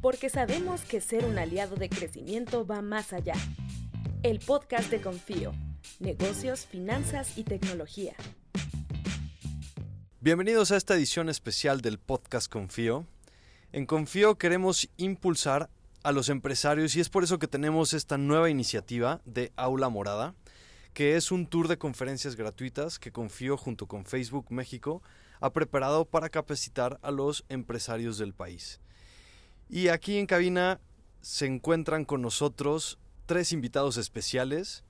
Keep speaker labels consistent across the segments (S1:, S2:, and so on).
S1: porque sabemos que ser un aliado de crecimiento va más allá. El podcast de Confío, negocios, finanzas y tecnología.
S2: Bienvenidos a esta edición especial del podcast Confío. En Confío queremos impulsar a los empresarios y es por eso que tenemos esta nueva iniciativa de Aula Morada, que es un tour de conferencias gratuitas que Confío junto con Facebook México ha preparado para capacitar a los empresarios del país. Y aquí en cabina se encuentran con nosotros tres invitados especiales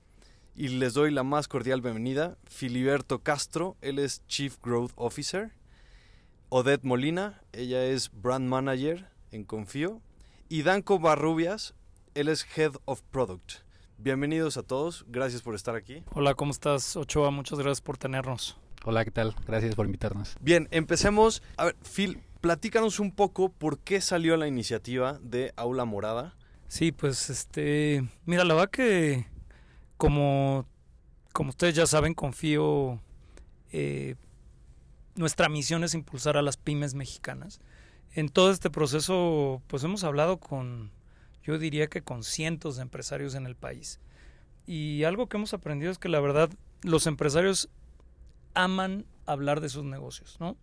S2: y les doy la más cordial bienvenida. Filiberto Castro, él es Chief Growth Officer. Odette Molina, ella es Brand Manager en Confío. Y Danco Barrubias, él es Head of Product. Bienvenidos a todos, gracias por estar aquí.
S3: Hola, ¿cómo estás, Ochoa? Muchas gracias por tenernos.
S4: Hola, ¿qué tal? Gracias por invitarnos.
S2: Bien, empecemos. A ver, Phil, platícanos un poco por qué salió la iniciativa de Aula Morada.
S3: Sí, pues este, mira, la verdad que como, como ustedes ya saben, confío, eh, nuestra misión es impulsar a las pymes mexicanas. En todo este proceso, pues hemos hablado con, yo diría que con cientos de empresarios en el país. Y algo que hemos aprendido es que la verdad los empresarios aman hablar de sus negocios, ¿no?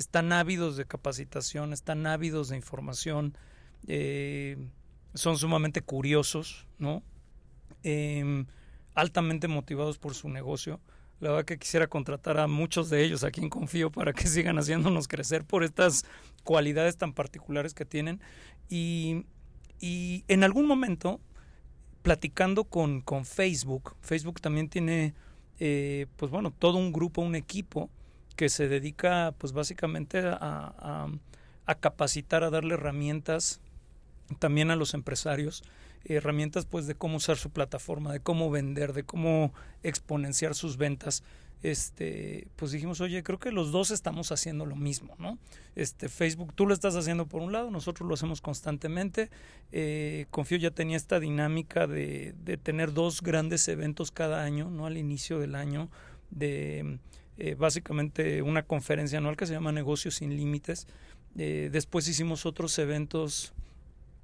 S3: Están ávidos de capacitación, están ávidos de información, eh, son sumamente curiosos, ¿no? Em, altamente motivados por su negocio. La verdad que quisiera contratar a muchos de ellos a quien confío para que sigan haciéndonos crecer por estas cualidades tan particulares que tienen. Y, y en algún momento, platicando con, con Facebook, Facebook también tiene eh, pues bueno, todo un grupo, un equipo que se dedica pues básicamente a, a, capacitar, a darle herramientas también a los empresarios, herramientas pues de cómo usar su plataforma, de cómo vender, de cómo exponenciar sus ventas este, pues dijimos, oye, creo que los dos estamos haciendo lo mismo, ¿no? Este, Facebook, tú lo estás haciendo por un lado, nosotros lo hacemos constantemente. Eh, Confío ya tenía esta dinámica de, de, tener dos grandes eventos cada año, ¿no? Al inicio del año, de eh, básicamente una conferencia anual que se llama Negocios sin Límites. Eh, después hicimos otros eventos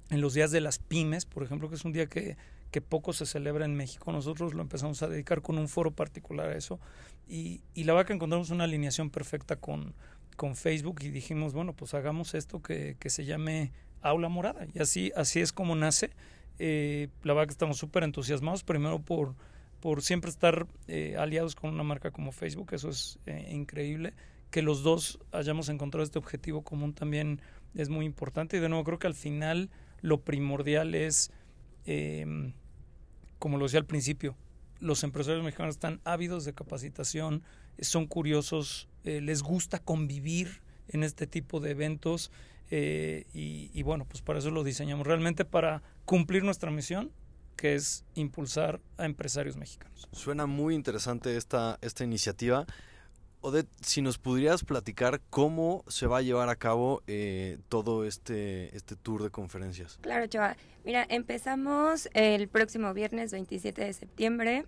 S3: en los días de las pymes, por ejemplo, que es un día que que poco se celebra en México. Nosotros lo empezamos a dedicar con un foro particular a eso. Y, y la que encontramos una alineación perfecta con, con Facebook y dijimos, bueno, pues hagamos esto que, que se llame Aula Morada. Y así, así es como nace. Eh, la que estamos súper entusiasmados, primero por, por siempre estar eh, aliados con una marca como Facebook, eso es eh, increíble. Que los dos hayamos encontrado este objetivo común también es muy importante. Y de nuevo, creo que al final lo primordial es eh, como lo decía al principio, los empresarios mexicanos están ávidos de capacitación, son curiosos, eh, les gusta convivir en este tipo de eventos y, y, bueno, pues para eso lo diseñamos, realmente para cumplir nuestra misión, que es impulsar a empresarios mexicanos.
S2: Suena muy interesante esta, esta iniciativa. Odette, si nos pudieras platicar cómo se va a llevar a cabo eh, todo este, este tour de conferencias.
S5: Claro, Chava. Mira, empezamos el próximo viernes 27 de septiembre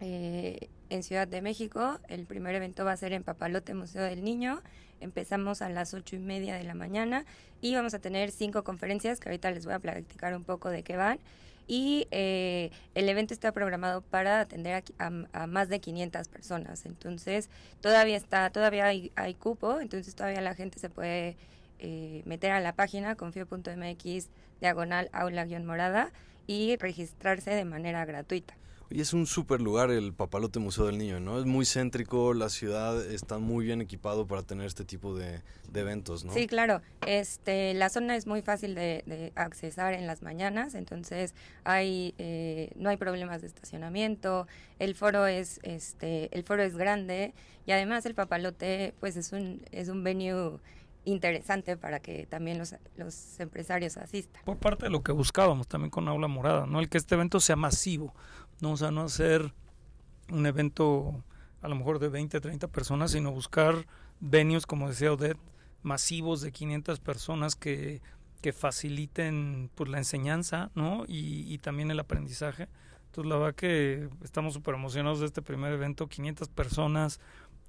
S5: eh, en Ciudad de México. El primer evento va a ser en Papalote, Museo del Niño. Empezamos a las ocho y media de la mañana y vamos a tener cinco conferencias que ahorita les voy a platicar un poco de qué van y eh, el evento está programado para atender a, a, más de 500 personas. Entonces, todavía está, todavía hay, hay cupo, entonces todavía la gente se puede eh, meter a la página confío.mx diagonal aula-morada y registrarse de manera gratuita.
S2: Y es un súper lugar el Papalote Museo del Niño, ¿no? Es muy céntrico, la ciudad está muy bien equipado para tener este tipo de, de eventos, ¿no?
S5: Sí, claro. Este, la zona es muy fácil de, de accesar en las mañanas, entonces hay, eh, no hay problemas de estacionamiento. El foro es, este, el foro es grande y además el Papalote, pues es un, es un venue interesante para que también los, los empresarios asistan.
S3: Por parte de lo que buscábamos también con Aula Morada, ¿no? El que este evento sea masivo, no, o sea, no hacer un evento a lo mejor de 20, 30 personas, sino buscar venues, como decía Odette, masivos de 500 personas que, que faciliten pues la enseñanza, ¿no? Y, y también el aprendizaje. Entonces la verdad que estamos súper emocionados de este primer evento, 500 personas,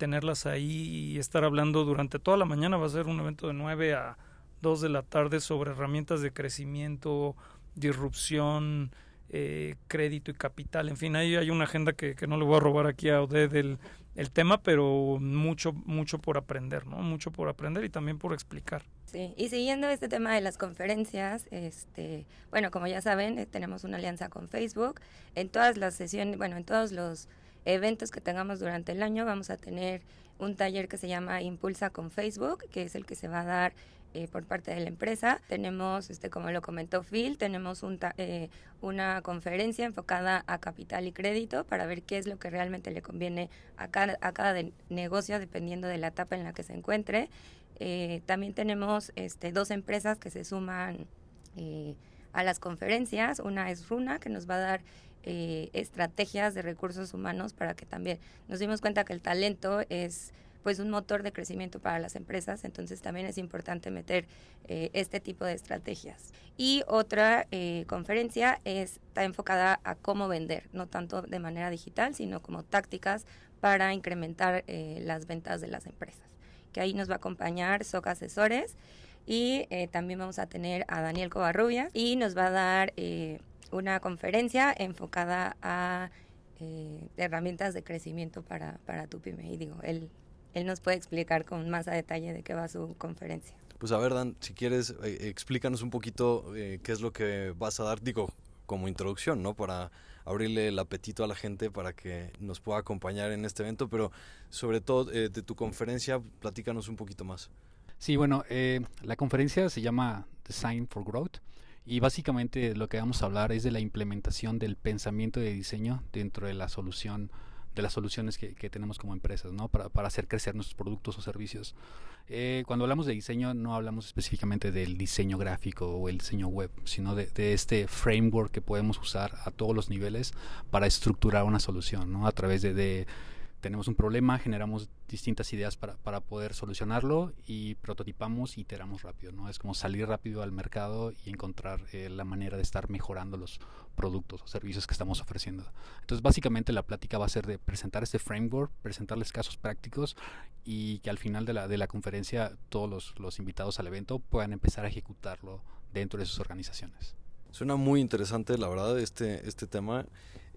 S3: tenerlas ahí y estar hablando durante toda la mañana. Va a ser un evento de 9 a 2 de la tarde sobre herramientas de crecimiento, disrupción, eh, crédito y capital. En fin, ahí hay una agenda que, que no le voy a robar aquí a Ode del el tema, pero mucho, mucho por aprender, ¿no? Mucho por aprender y también por explicar.
S5: Sí, y siguiendo este tema de las conferencias, este, bueno, como ya saben, eh, tenemos una alianza con Facebook. En todas las sesiones, bueno, en todos los eventos que tengamos durante el año vamos a tener un taller que se llama Impulsa con Facebook, que es el que se va a dar eh, por parte de la empresa. Tenemos, este, como lo comentó Phil, tenemos un eh, una conferencia enfocada a capital y crédito para ver qué es lo que realmente le conviene a cada, a cada negocio dependiendo de la etapa en la que se encuentre. Eh, también tenemos este, dos empresas que se suman a las conferencias. Una es Runa, que nos va a dar estrategias de recursos humanos para que también nos dimos cuenta que el talento es pues un motor de crecimiento para las empresas, entonces también es importante meter eh, este tipo de estrategias. Y otra eh, conferencia está enfocada a cómo vender, no tanto de manera digital, sino como tácticas para incrementar eh, las ventas de las empresas. Que ahí nos va a acompañar SOC Asesores y también vamos a tener a Daniel Covarrubias y nos va a dar una conferencia enfocada a herramientas de crecimiento para, para tu pyme. Y digo, él él nos puede explicar con más a detalle de qué va su conferencia.
S2: Pues a ver, Dan, si quieres, eh, explícanos un poquito eh, qué es lo que vas a dar, digo, como introducción, ¿no? Para abrirle el apetito a la gente para que nos pueda acompañar en este evento, pero sobre todo eh, de tu conferencia, platícanos un poquito más.
S4: Sí, bueno, la conferencia se llama Design for Growth y básicamente lo que vamos a hablar es de la implementación del pensamiento de diseño dentro de la solución de las soluciones que, tenemos como empresas, ¿no? Para, hacer crecer nuestros productos o servicios. Eh, cuando hablamos de diseño, no hablamos específicamente del diseño gráfico o el diseño web, sino de, este framework que podemos usar a todos los niveles para estructurar una solución, ¿no? A través de tenemos un problema, generamos distintas ideas para, para poder solucionarlo y prototipamos y iteramos rápido, ¿no? Es como salir rápido al mercado y encontrar eh, la manera de estar mejorando los productos o servicios que estamos ofreciendo. Entonces, básicamente la plática va a ser de presentar este framework, presentarles casos prácticos y que al final de la, de la conferencia todos los, los invitados al evento puedan empezar a ejecutarlo dentro de sus organizaciones.
S2: Suena muy interesante, la verdad, este, este tema.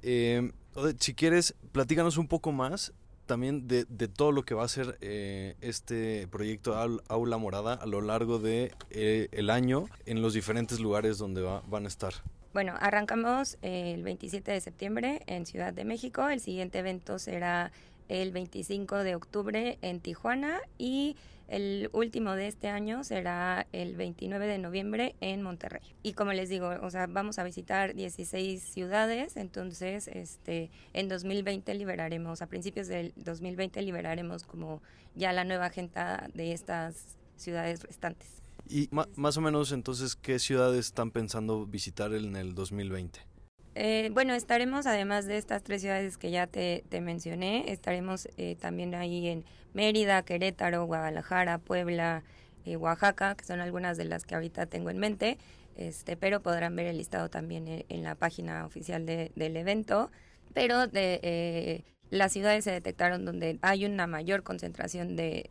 S2: Eh, si quieres, platícanos un poco más también de, todo lo que va a ser eh, este proyecto Aula Morada a lo largo de eh, el año en los diferentes lugares donde van a estar.
S5: Bueno, arrancamos el 27 de septiembre en Ciudad de México. El siguiente evento será el 25 de octubre en Tijuana y el último de este año será el 29 de noviembre en Monterrey. Y como les digo, o sea, vamos a visitar 16 ciudades, entonces este en 2020 liberaremos, a principios del 2020 liberaremos como ya la nueva agenda de estas ciudades restantes.
S2: Y más o menos entonces, ¿qué ciudades están pensando visitar en el 2020?
S5: Eh, bueno, estaremos además de estas tres ciudades que ya te, mencioné, estaremos eh, también ahí en Mérida, Querétaro, Guadalajara, Puebla, eh, Oaxaca, que son algunas de las que ahorita tengo en mente, este, pero podrán ver el listado también en, la página oficial del evento. Pero de, las ciudades se detectaron donde hay una mayor concentración de,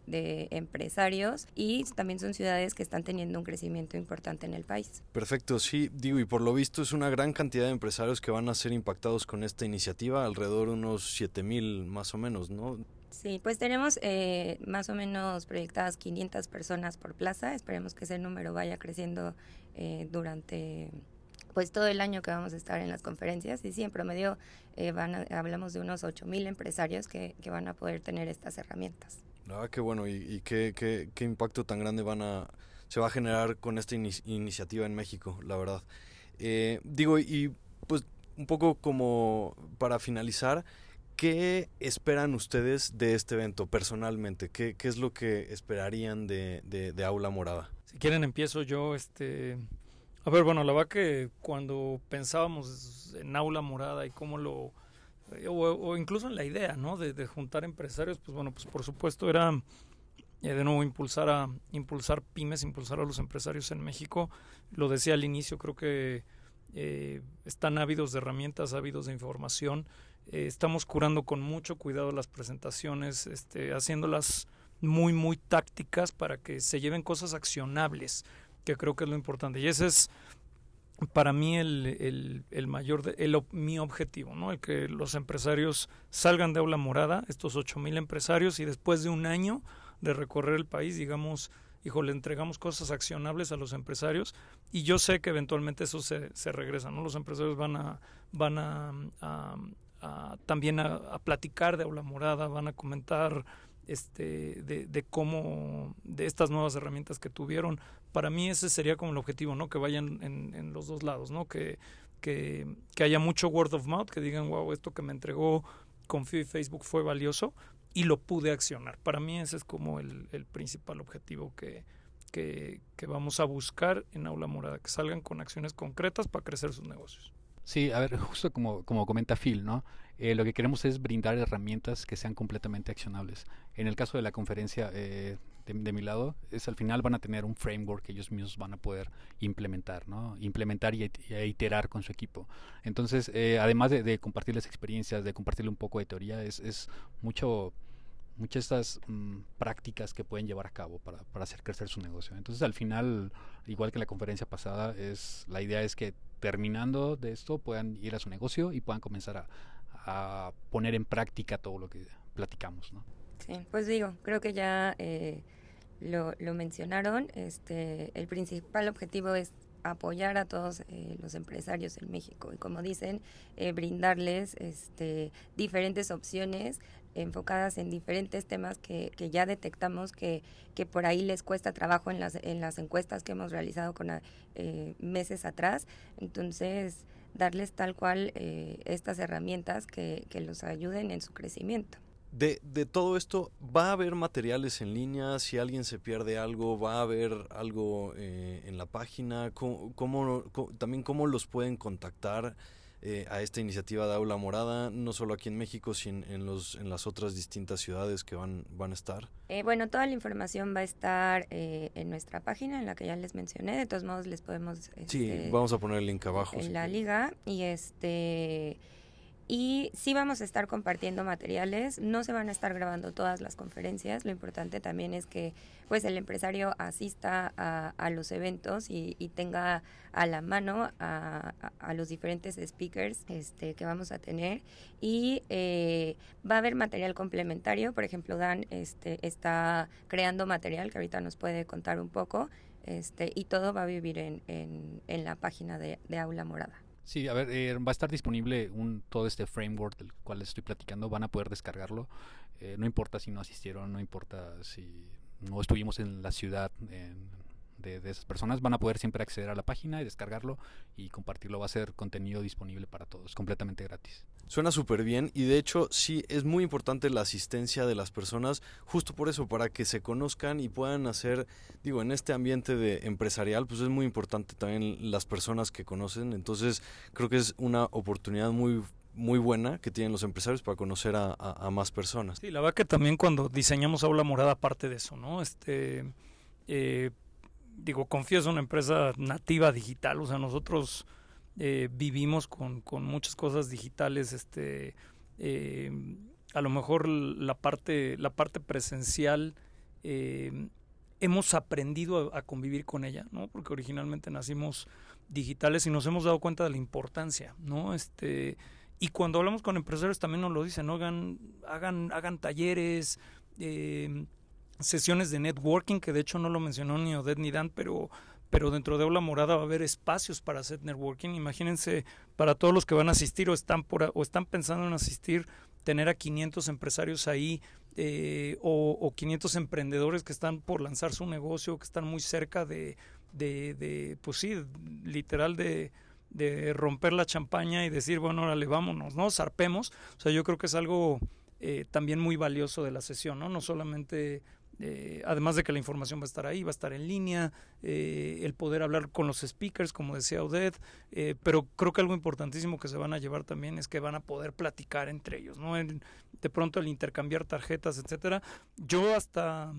S5: empresarios y también son ciudades que están teniendo un crecimiento importante en el país.
S2: Perfecto, sí, digo, y por lo visto es una gran cantidad de empresarios que van a ser impactados con esta iniciativa, alrededor de unos 7 mil más o menos, ¿no?
S5: Sí, pues tenemos eh, más o menos proyectadas 500 personas por plaza, esperemos que ese número vaya creciendo eh, durante pues todo el año que vamos a estar en las conferencias y sí, en promedio eh, van hablamos de unos 8.000 empresarios que, que, van a poder tener estas herramientas.
S2: Ah, qué bueno, y, qué, qué, qué, impacto tan grande van a, se va a generar con esta iniciativa en México, la verdad. Eh, digo, y pues un poco como para finalizar, ¿qué esperan ustedes de este evento personalmente? ¿Qué, qué es lo que esperarían de, de, de Aula Morada?
S3: Si quieren empiezo yo, este a ver, bueno, la verdad que cuando pensábamos en aula morada y cómo lo... Eh, o, incluso en la idea, ¿no? De, juntar empresarios, pues bueno, pues por supuesto era eh, de nuevo impulsar a impulsar pymes, impulsar a los empresarios en México. Lo decía al inicio, creo que eh, están ávidos de herramientas, ávidos de información. estamos curando con mucho cuidado las presentaciones, este, haciéndolas muy, muy tácticas para que se lleven cosas accionables que creo que es lo importante. Y ese es para mí el, el, mayor, el, mi objetivo, ¿no? El que los empresarios salgan de aula morada, estos ocho mil empresarios, y después de un año de recorrer el país, digamos, hijo, le entregamos cosas accionables a los empresarios y yo sé que eventualmente eso se, se regresa, ¿no? Los empresarios van a, van a, también a, platicar de aula morada, van a comentar este, de, de, cómo, de estas nuevas herramientas que tuvieron. Para mí ese sería como el objetivo, ¿no? Que vayan en, los dos lados, ¿no? Que, que, que, haya mucho word of mouth, que digan, wow, esto que me entregó Confío y Facebook fue valioso y lo pude accionar. Para mí ese es como el, el principal objetivo que, que, que vamos a buscar en Aula Morada, que salgan con acciones concretas para crecer sus negocios.
S4: Sí, a ver, justo como, como comenta Phil, ¿no? Eh, lo que queremos es brindar herramientas que sean completamente accionables. En el caso de la conferencia eh, de, mi lado, es al final van a tener un framework que ellos mismos van a poder implementar, ¿no? Implementar y, iterar con su equipo. Entonces, eh, además de, de, compartirles experiencias, de compartirle un poco de teoría, es, es mucho muchas de estas mm, prácticas que pueden llevar a cabo para, para, hacer crecer su negocio. Entonces, al final, igual que la conferencia pasada, es la idea es que terminando de esto puedan ir a su negocio y puedan comenzar a, a poner en práctica todo lo que platicamos. ¿no?
S5: Sí, pues digo, creo que ya eh, lo, lo, mencionaron. Este, el principal objetivo es apoyar a todos eh, los empresarios en México y como dicen, eh, brindarles este, diferentes opciones enfocadas en diferentes temas que, ya detectamos que, que, por ahí les cuesta trabajo en las, en las encuestas que hemos realizado con eh, meses atrás. Entonces, darles tal cual eh, estas herramientas que, que los ayuden en su crecimiento.
S2: De, de, todo esto, ¿va a haber materiales en línea? Si alguien se pierde algo, ¿va a haber algo eh, en la página? ¿Cómo, cómo, también cómo los pueden contactar? Eh, a esta iniciativa de Aula Morada, no solo aquí en México, sino en, los, en las otras distintas ciudades que van, van a estar?
S5: Eh, bueno, toda la información va a estar eh, en nuestra página, en la que ya les mencioné. De todos modos, les podemos...
S2: sí, este, vamos a poner el link abajo.
S5: En la liga. Y este... Y sí vamos a estar compartiendo materiales, no se van a estar grabando todas las conferencias, lo importante también es que pues el empresario asista a, los eventos y, tenga a la mano a, los diferentes speakers este, que vamos a tener y eh, va a haber material complementario, por ejemplo Dan este, está creando material que ahorita nos puede contar un poco este, y todo va a vivir en, en, la página de Aula Morada.
S4: Sí, a ver, eh, va a estar disponible un, todo este framework del cual les estoy platicando, van a poder descargarlo, eh, no importa si no asistieron, no importa si no estuvimos en la ciudad de, de, esas personas, van a poder siempre acceder a la página y descargarlo y compartirlo, va a ser contenido disponible para todos, completamente gratis.
S2: Suena súper bien y de hecho sí es muy importante la asistencia de las personas justo por eso, para que se conozcan y puedan hacer, digo, en este ambiente de empresarial, pues es muy importante también las personas que conocen, entonces creo que es una oportunidad muy muy buena que tienen los empresarios para conocer a, más personas.
S3: Sí, la verdad que también cuando diseñamos Aula Morada, parte de eso, ¿no? Este, eh, digo, Confío es una empresa nativa digital, o sea, nosotros eh, vivimos con, con, muchas cosas digitales, este, eh, a lo mejor la parte, la parte presencial eh, hemos aprendido a, convivir con ella, ¿no? Porque originalmente nacimos digitales y nos hemos dado cuenta de la importancia, ¿no? Este, y cuando hablamos con empresarios también nos lo dicen, ¿no? hagan, hagan, hagan talleres, sesiones de networking, que de hecho no lo mencionó ni Odette ni Dan, pero pero dentro de Aula Morada va a haber espacios para hacer networking. Imagínense, para todos los que van a asistir o están, por, o están pensando en asistir, tener a 500 empresarios ahí eh, o, o, 500 emprendedores que están por lanzar su negocio, que están muy cerca de, de, de pues sí, literal de, de romper la champaña y decir, bueno, órale, vámonos, ¿no? Zarpemos. O sea, yo creo que es algo eh, también muy valioso de la sesión, ¿no? No solamente eh, además de que la información va a estar ahí, va a estar en línea, eh, el poder hablar con los speakers, como decía Odette, eh, pero creo que algo importantísimo que se van a llevar también es que van a poder platicar entre ellos, ¿no? de pronto el intercambiar tarjetas, etcétera. Yo hasta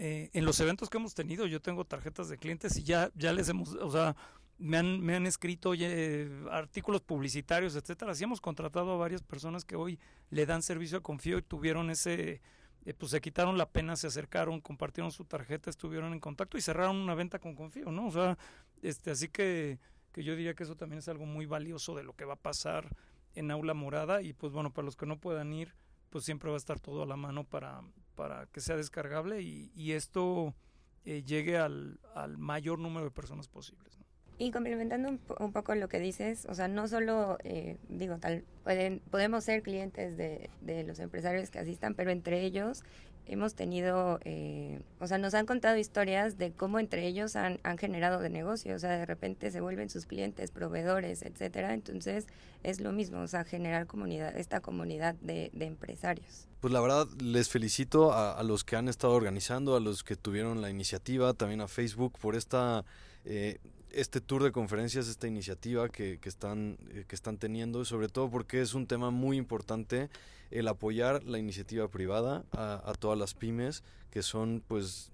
S3: en los eventos que hemos tenido, yo tengo tarjetas de clientes y ya, ya les hemos, o sea, me han, me han escrito artículos publicitarios, etcétera. Así hemos contratado a varias personas que hoy le dan servicio a Confío y tuvieron ese eh, pues se quitaron la pena, se acercaron, compartieron su tarjeta, estuvieron en contacto y cerraron una venta con Confío, ¿no? O sea, este, así que, que yo diría que eso también es algo muy valioso de lo que va a pasar en Aula Morada y pues bueno, para los que no puedan ir, pues siempre va a estar todo a la mano para, para que sea descargable y, y esto eh, llegue al, al, mayor número de personas posibles. ¿no?
S5: Y complementando un, un, poco lo que dices, o sea, no solo, eh, digo, tal, pueden, podemos ser clientes de, de, los empresarios que asistan, pero entre ellos hemos tenido, eh, o sea, nos han contado historias de cómo entre ellos han, han generado de negocio, o sea, de repente se vuelven sus clientes, proveedores, etcétera. Entonces, es lo mismo, o sea, generar comunidad, esta comunidad de, empresarios.
S2: Pues la verdad, les felicito a, a, los que han estado organizando, a los que tuvieron la iniciativa, también a Facebook por esta... Eh, este tour de conferencias, esta iniciativa que, que están, eh, que están teniendo, sobre todo porque es un tema muy importante el apoyar la iniciativa privada a, a todas las pymes que son pues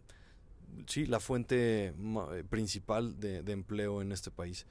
S2: sí la fuente principal de, de empleo en este país.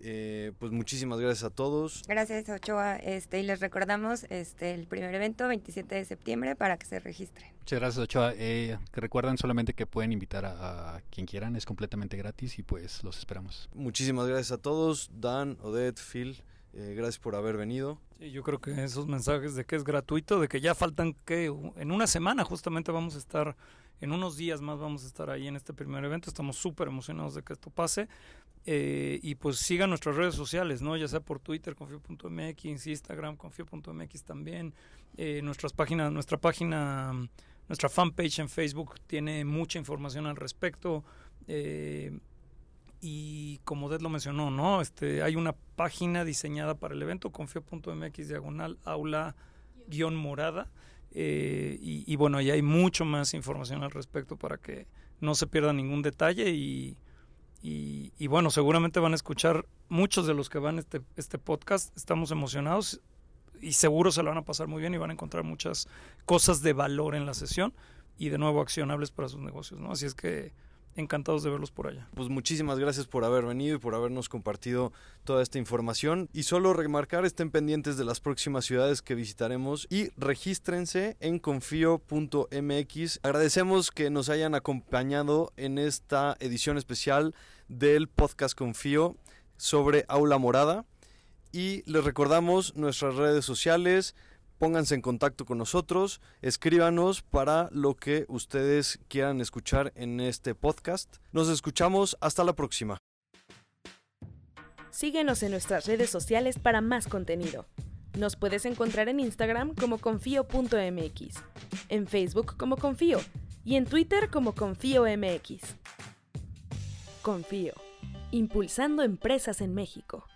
S2: Eh, pues muchísimas gracias a todos.
S5: Gracias Ochoa, este, y les recordamos este el primer evento 27 de septiembre para que se registren.
S4: Muchas gracias Ochoa. Eh, recuerden solamente que pueden invitar a, a, quien quieran, es completamente gratis y pues los esperamos.
S2: Muchísimas gracias a todos, Dan, Odette, Phil. Eh, gracias por haber venido.
S3: Sí, yo creo que esos mensajes de que es gratuito, de que ya faltan que en una semana justamente vamos a estar, en unos días más vamos a estar ahí en este primer evento. Estamos súper emocionados de que esto pase. Eh, y pues sigan nuestras redes sociales, ¿no? Ya sea por Twitter, confío.mx, Instagram, confío.mx también. Eh, nuestras páginas, nuestra página, nuestra fanpage en Facebook tiene mucha información al respecto. Eh, y como Ded lo mencionó, ¿no? Este, hay una página diseñada para el evento, confío.mx diagonal aula guion morada. Eh, y, y, bueno, ahí hay mucho más información al respecto para que no se pierda ningún detalle y, y, y, bueno, seguramente van a escuchar muchos de los que van este, este podcast. Estamos emocionados y seguro se lo van a pasar muy bien y van a encontrar muchas cosas de valor en la sesión y de nuevo accionables para sus negocios, ¿no? Así es que encantados de verlos por allá.
S2: Pues muchísimas gracias por haber venido y por habernos compartido toda esta información. Y solo remarcar, estén pendientes de las próximas ciudades que visitaremos y regístrense en confío.mx. Agradecemos que nos hayan acompañado en esta edición especial del podcast Confío sobre Aula Morada. Y les recordamos nuestras redes sociales, pónganse en contacto con nosotros, escríbanos para lo que ustedes quieran escuchar en este podcast. Nos escuchamos hasta la próxima.
S1: Síguenos en nuestras redes sociales para más contenido. Nos puedes encontrar en Instagram como confío.mx, en Facebook como confío y en Twitter como confío.mx. Confío, impulsando empresas en México.